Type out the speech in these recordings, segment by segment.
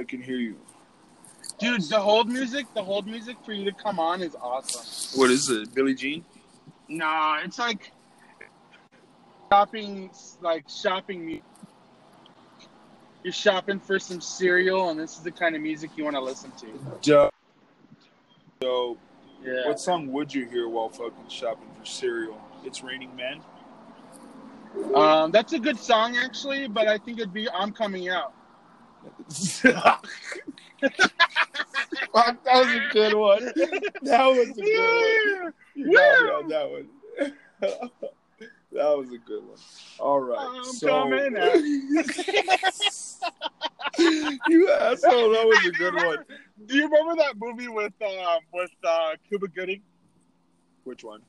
I can hear you. Dude, the hold music, the hold music for you to come on is awesome. What is it, Billie Jean? Nah, it's like shopping, like shopping. mu- You're shopping for some cereal, and this is the kind of music you want to listen to. Dope. So, Yeah. what song would you hear while fucking shopping for cereal? It's Raining Men. Um, that's a good song actually, but I think it'd be "I'm Coming Out." That was a good one. That was a good one. You got me on that one. that was a good one. All right. I'm so, coming you asshole. That was a good one. Do you remember that movie with uh, with uh, Cuba Gooding? Which one?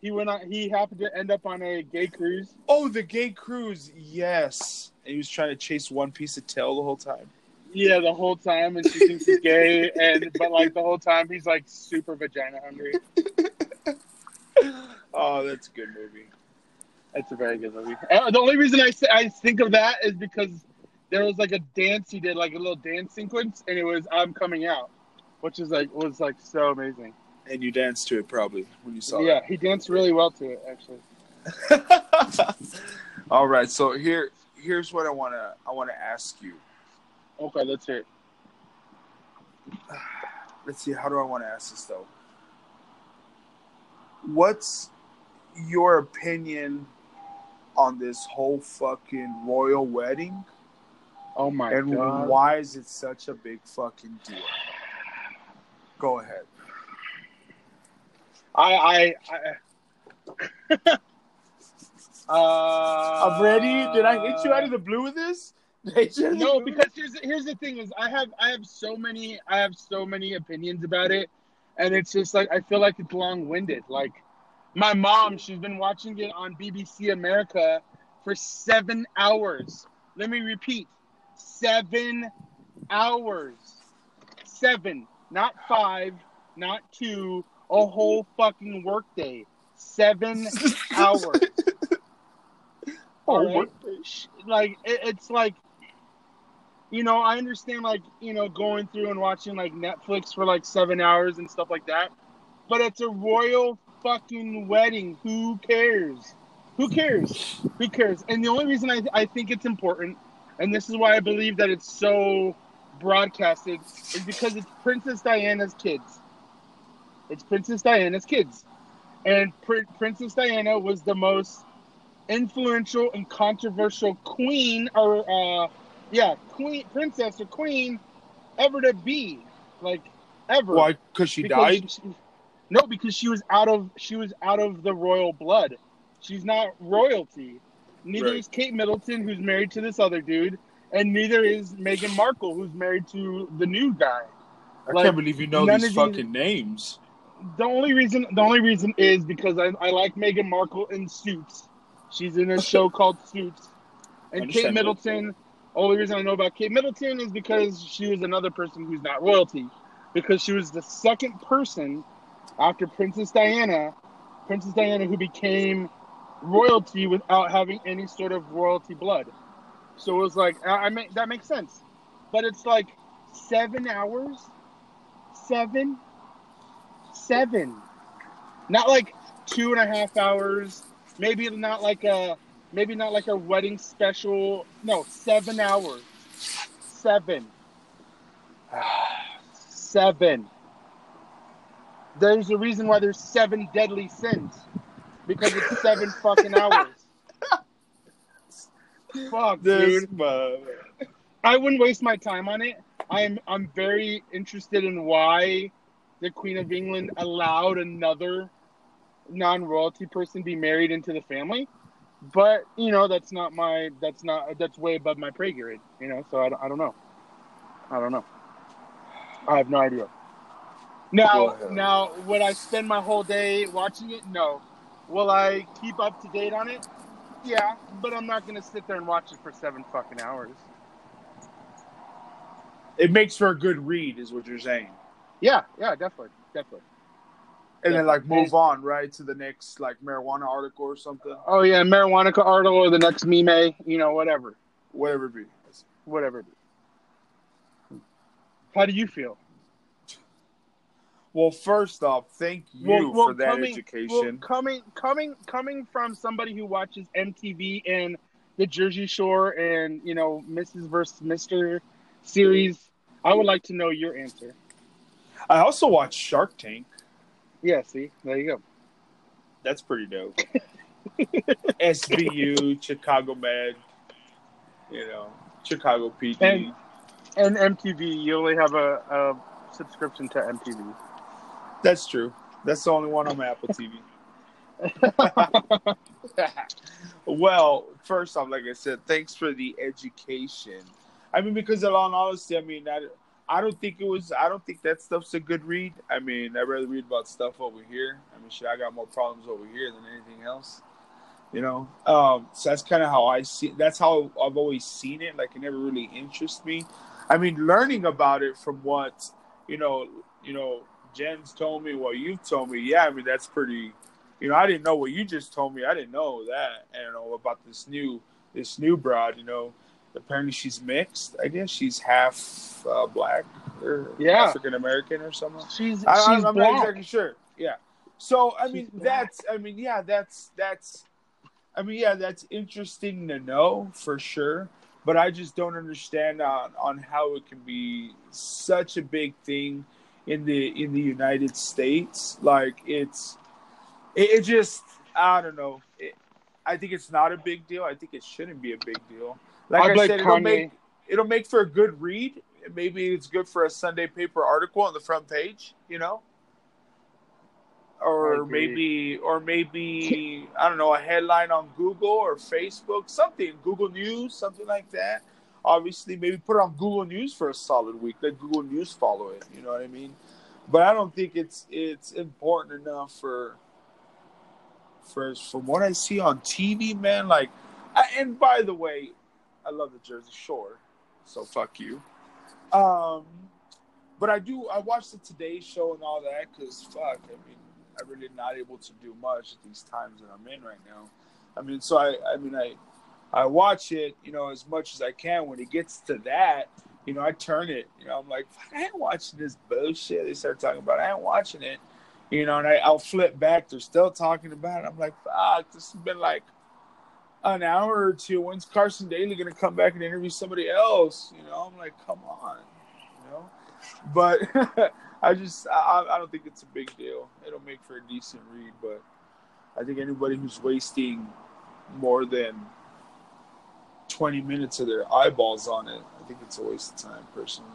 He went on. He happened to end up on a gay cruise. Oh, the gay cruise. Yes. And he was trying to chase one piece of tail the whole time. Yeah, the whole time, and she thinks he's gay, and but like the whole time he's like super vagina hungry. Oh, that's a good movie. It's a very good movie. Uh, the only reason I say, I think of that is because there was like a dance he did, like a little dance sequence, and it was "I'm Coming Out," which is like was like so amazing. And you danced to it probably when you saw it. yeah, he danced really well to it actually. All right. So here, here's what I wanna I wanna ask you. Okay, let's hear it. Let's see. How do I want to ask this though? What's your opinion on this whole fucking royal wedding? Oh my and god! And why is it such a big fucking deal? Go ahead. I I. I uh, I'm ready. Did I hit you out of the blue with this? Did I hit you out of the No, because here's here's the thing is I have I have so many I have so many opinions about it, and it's just like I feel like it's long winded. Like my mom, she's been watching it on BBC America for seven hours. Let me repeat, seven hours. Seven, not five, not two, a whole fucking workday. Seven hours. Oh, All right? like it, it's like you know i understand like you know going through and watching like netflix for like seven hours and stuff like that. But it's a royal fucking wedding. Who cares? Who cares? Who cares? And the only reason i, I think it's important and this is why i believe that it's so broadcasted is because it's princess diana's kids. It's princess diana's kids. And Pr- princess diana was the most influential and controversial queen or uh yeah queen princess or queen ever to be like ever Why? Because she Because died. she- no because she was out of she was out of the royal blood she's not royalty neither Right. is kate middleton who's married to this other dude and neither is meghan markle who's married to the new guy I like, can't believe you know these fucking these- names. the only reason the only reason is because I, I like Meghan Markle in Suits. She's in a show called Suits. And Kate. Middleton, only reason I know about Kate Middleton is because she was another person who's not royalty. Because she was the second person after Princess Diana, Princess Diana who became royalty without having any sort of royalty blood. So it was like I, I make that makes sense. But it's like seven hours? Seven? seven not like two and a half hours maybe not like a maybe not like a wedding special. No seven hours. Seven. Seven. There's a reason why there's seven deadly sins. Because it's seven fucking hours. Fuck This dude. mother- I wouldn't waste my time on it. I'm I'm very interested in why the Queen of England allowed another non-royalty person be married into the family. But you know that's not my that's not that's way above my pay grade. You know, so I, don't- I don't know. I don't know. I have no idea. Now, now, would I spend my whole day watching it? No. Will I keep up to date on it? Yeah, but I'm not gonna sit there and watch it for seven fucking hours. It makes for a good read, is what you're saying. Yeah, yeah, definitely, definitely. And then like move on right to the next like marijuana article or something, Oh yeah, marijuana article or the next meme, you know, whatever, whatever it be. whatever. How do you feel? Well, first off, thank you Well- well, for that coming- education. Well, coming coming coming from somebody who watches MTV and the Jersey Shore and you know Mrs. versus Mister series, I would like to know your answer. I also watch Shark Tank. Yeah, see, there you go. That's pretty dope. SVU, Chicago Med, you know, Chicago PD. And- And MTV, you only have a, a subscription to MTV. That's true. That's the only one on my Apple TV. well, first off, like I said, thanks for the education. I mean, because in all honesty, I mean, I, I don't think it was. I don't think that stuff's a good read. I mean, I rather read about stuff over here. I mean, shit, I got more problems over here than anything else. You know, um, so that's kind of how I see. That's how I've always seen it. Like, it never really interests me. I mean, learning about it from what you know, you know, Jen's told me, what you've told me. Yeah, I mean, that's pretty. You know, I didn't know what you just told me. I didn't know that. And know about this new this new broad. You know, apparently she's mixed. I guess she's half uh, black or Yeah. African American or something. She's I, she's I'm not black. exactly sure. Yeah. So I She's mean, black. that's. I mean, yeah, that's that's. I mean, yeah, that's interesting to know for sure. But I just don't understand on on how it can be such a big thing in the in the United States. Like it's, it, it just I don't know. It, I think it's not a big deal. I think it shouldn't be a big deal. Like I I, blame said, it'll make it'll make for a good read. Maybe it's good for a Sunday paper article on the front page. You know. Or maybe, or maybe I don't know, a headline on Google or Facebook, something, Google News, something like that. Obviously, maybe put it on Google News for a solid week. Let Google News follow it. You know what I mean? But I don't think it's it's important enough for for from what I see on TV, man. Like, I, and by the way, I love the Jersey Shore, so fuck you. Um, but I do. I watch the Today Show and all that because fuck. I mean, I'm really not able to do much at these times that I'm in right now. I mean, so I. I mean, I. I watch it, you know, as much as I can. When it gets to that, you know, I turn it. You know, I'm like, fuck, I ain't watching this bullshit. They start talking about. It. I ain't watching it. You know, and I, I'll flip back. They're still talking about it. I'm like, fuck, this has been like an hour or two. When's Carson Daly going to come back and interview somebody else? You know, I'm like, come on, you know. But I just, I, I don't think it's a big deal. It'll make for a decent read, but I think anybody who's wasting more than 20 minutes of their eyeballs on it, I think it's a waste of time, personally.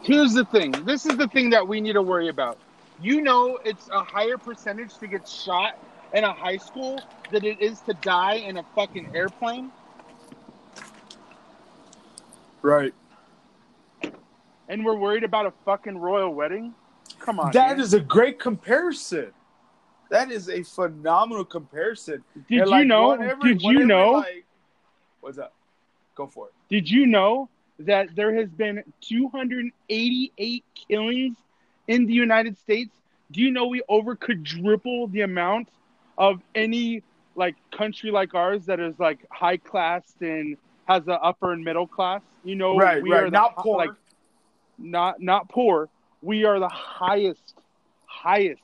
Here's the thing. This is the thing that we need to worry about. You know, it's a higher percentage to get shot in a high school than it is to die in a fucking airplane. Right. And we're worried about a fucking royal wedding. Come on. That man. is a great comparison. That is a phenomenal comparison. Did And, you like, know? whatever- did you know? like- what's up? Go for it. Did you know that there has been 288 killings in the United States? Do you know we over quadruple the amount of any like country like ours that is like high class and has an upper and middle class? You know, right, we right. are Not poor. like not not poor. We are the highest highest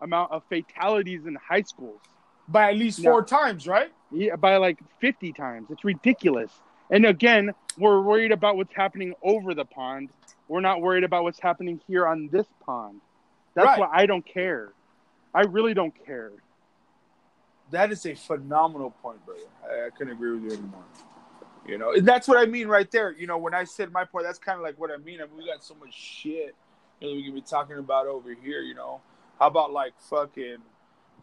amount of fatalities in high schools. by at least four times, right? Yeah, by like 50 times. It's ridiculous. And again, we're worried about what's happening over the pond. We're not worried about what's happening here on this pond. That's Right. why I don't care. I really don't care. That is a phenomenal point, brother. I, I couldn't agree with you anymore. You know, and that's what I mean right there. You know, when I said my point, that's kind of like what I mean. I mean, we got so much shit you know, we can be talking about over here. You know, how about like fucking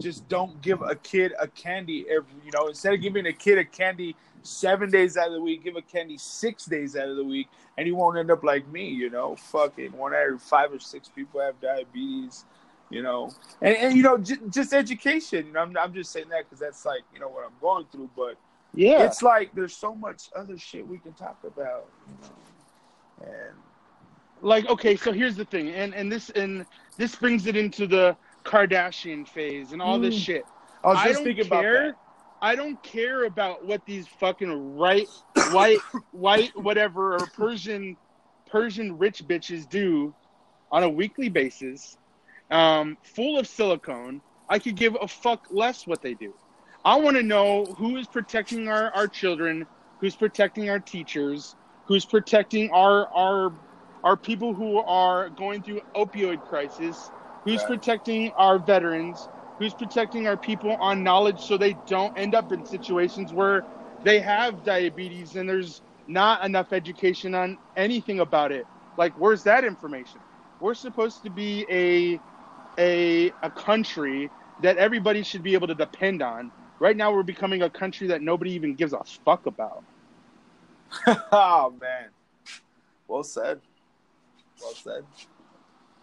just don't give a kid a candy every. You know, instead of giving a kid a candy seven days out of the week, give a candy six days out of the week, and he won't end up like me. You know, fucking one out of five or six people have diabetes. You know, and, and you know, j- just education. You know, I'm, I'm just saying that because that's like you know what I'm going through, but Yeah. it's like there's so much other shit we can talk about. You know, and like okay so here's the thing and and this and this brings it into the kardashian phase and all this Mm. shit I was I just don't thinking about care. that. I don't care about what these fucking right, white, white, whatever, or Persian Persian rich bitches do on a weekly basis, um, full of silicone, I could give a fuck less what they do. I want to know who is protecting our, our children, who's protecting our teachers, who's protecting our our our people who are going through opioid crisis, who's protecting our veterans, who's protecting our people on knowledge so they don't end up in situations where they have diabetes and there's not enough education on anything about it. Like where's that information? We're supposed to be a a a country that everybody should be able to depend on. Right now we're becoming a country that nobody even gives a fuck about. oh man, well said. Well said.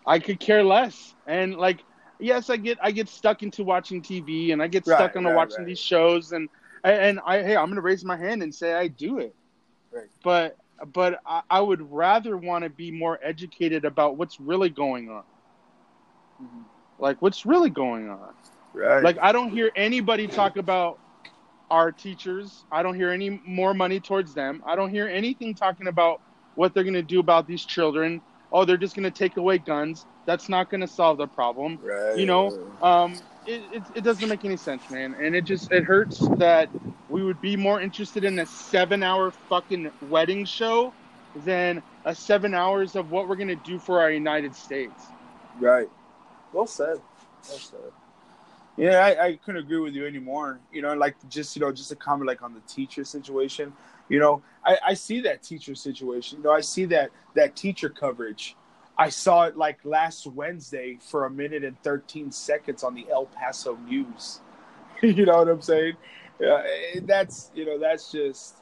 I could care less. And like, yes, I get I get stuck into watching TV and I get Right, stuck into right, watching right. these shows and and I hey I'm gonna raise my hand and say I do it. Right. But but I, I would rather want to be more educated about what's really going on. Like what's really going on. Right. Like I don't hear anybody talk about our teachers. I don't hear any more money towards them. I don't hear anything talking about what they're going to do about these children. Oh, they're just going to take away guns. That's not going to solve the problem. right. You know, um, it, it it doesn't make any sense, man. And it just it hurts that we would be more interested in a seven-hour fucking wedding show than a seven hours of what we're going to do for our United States. Right. Well said. Well said. Yeah, I, I couldn't agree with you anymore. You know, like just you know, just a comment like on the teacher situation. You know, I, I see that teacher situation. You know, I see that that teacher coverage. I saw it like last Wednesday for a minute and thirteen seconds on the El Paso News. you know what I'm saying? Yeah, that's you know that's just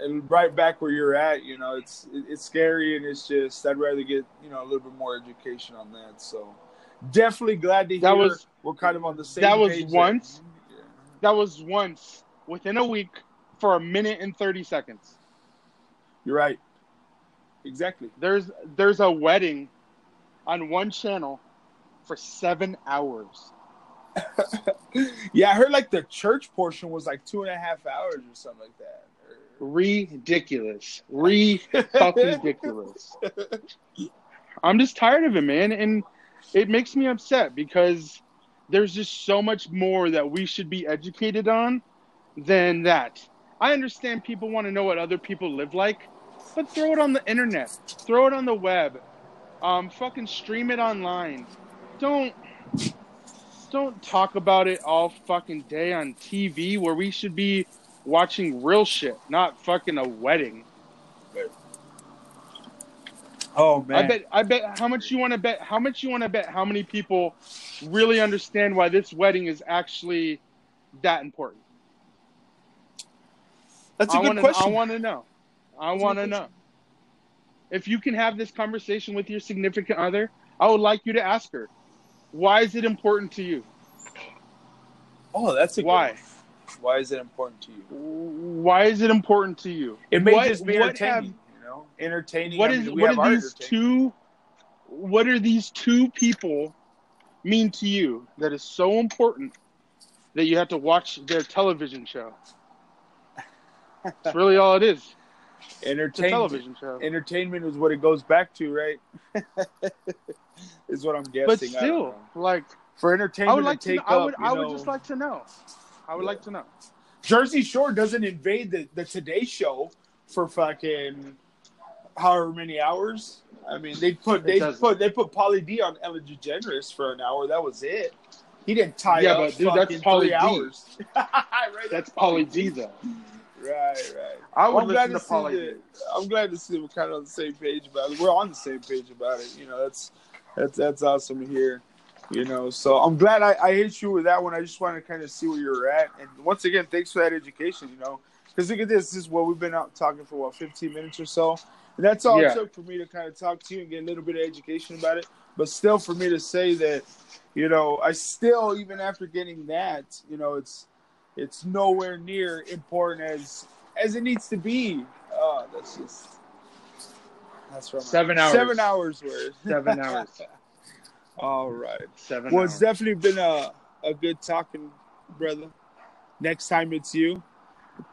and right back where you're at. You know, it's it's scary and it's just I'd rather get you know a little bit more education on that. So definitely glad to hear That was- we're kind of on the same. that was once. Yeah. That was once within a week for a minute and 30 seconds. You're right. Exactly. There's there's a wedding on one channel for 7 hours. yeah, I heard like the church portion was like two and a half hours or something like that. Ridiculous. Re fucking ridiculous. I'm just tired of it, man, and it makes me upset because there's just so much more that we should be educated on than that. I understand people want to know what other people live like, but throw it on the internet, throw it on the web, um, fucking stream it online. Don't don't talk about it all fucking day on TV where we should be watching real shit, not fucking a wedding. Oh man. I bet. I bet. How much you want to bet? How much you want to bet? How many people really understand why this wedding is actually that important? That's a I good wanna, question. I want to know. I That's a good want to know. If you can have this conversation with your significant other, I would like you to ask her, why is it important to you? oh, that's a good Why? Why is it important to you? Why is it important to you? It may What- just be what entertaining. Know, entertaining. what I mean, we what have are these two what are these two people mean to you that is so important that you have to watch their television show that's really all it is Entertainment. television show Entertainment is what it goes back to, right? is what I'm guessing. but still like for entertainment, i would like to to take i would i would just like to know i would Yeah. like to know Jersey Shore doesn't invade the, the Today Show for fucking however many hours. I mean, they put they put they put Pauly D on Ellen DeGeneres for an hour. That was it. He didn't tie Yeah, up but dude, that's fucking Pauly three D. hours. right, that's Pauly D though Right, right. i Well, would I'm glad to that- D I'm glad to see we're kind of on the same page about it. We're on the same page about it. You know, that's that's that's awesome to hear. You know, so I'm glad I, I hit you with that one. I just want to kind of see where you're at. And once again, thanks for that education. You know, because look at this. This is what we've been out talking for what 15 minutes or so. And that's all Yeah. it took for me to kind of talk to you and get a little bit of education about it. But still, for me to say that, you know, I still even after getting that, you know, it's it's nowhere near important as as it needs to be. Oh, that's just that's from Seven hours. Seven hours worth. seven hours All right. seven Well, hours. it's definitely been a a good talking, brother. Next time it's you,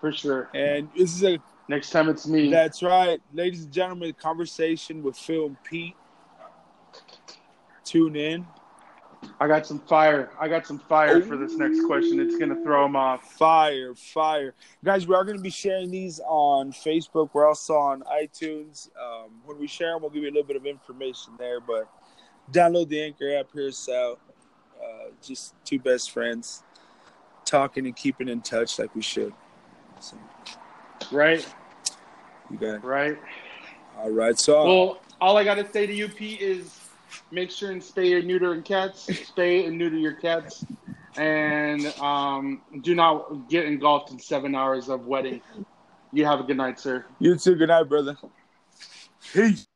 for sure and this is a Next time it's me. That's right, ladies and gentlemen. Conversation with Phil and Pete. Tune in. I got some fire. I got some fire for this next question. It's gonna throw them off. Fire, fire, guys! We are going to be sharing these on Facebook. We're also on iTunes. Um, when we share them, we'll give you a little bit of information there. But download the Anchor app. Hear us out. Uh, just two best friends talking and keeping in touch like we should. So, Right, you got it. right. All right. So Well, all I gotta say to you, Pete, is make sure and spay your neuter and cats. Spay and neuter your cats, and um, do not get engulfed in seven hours of wedding. You have a good night, sir. you too. Good night, brother. Peace.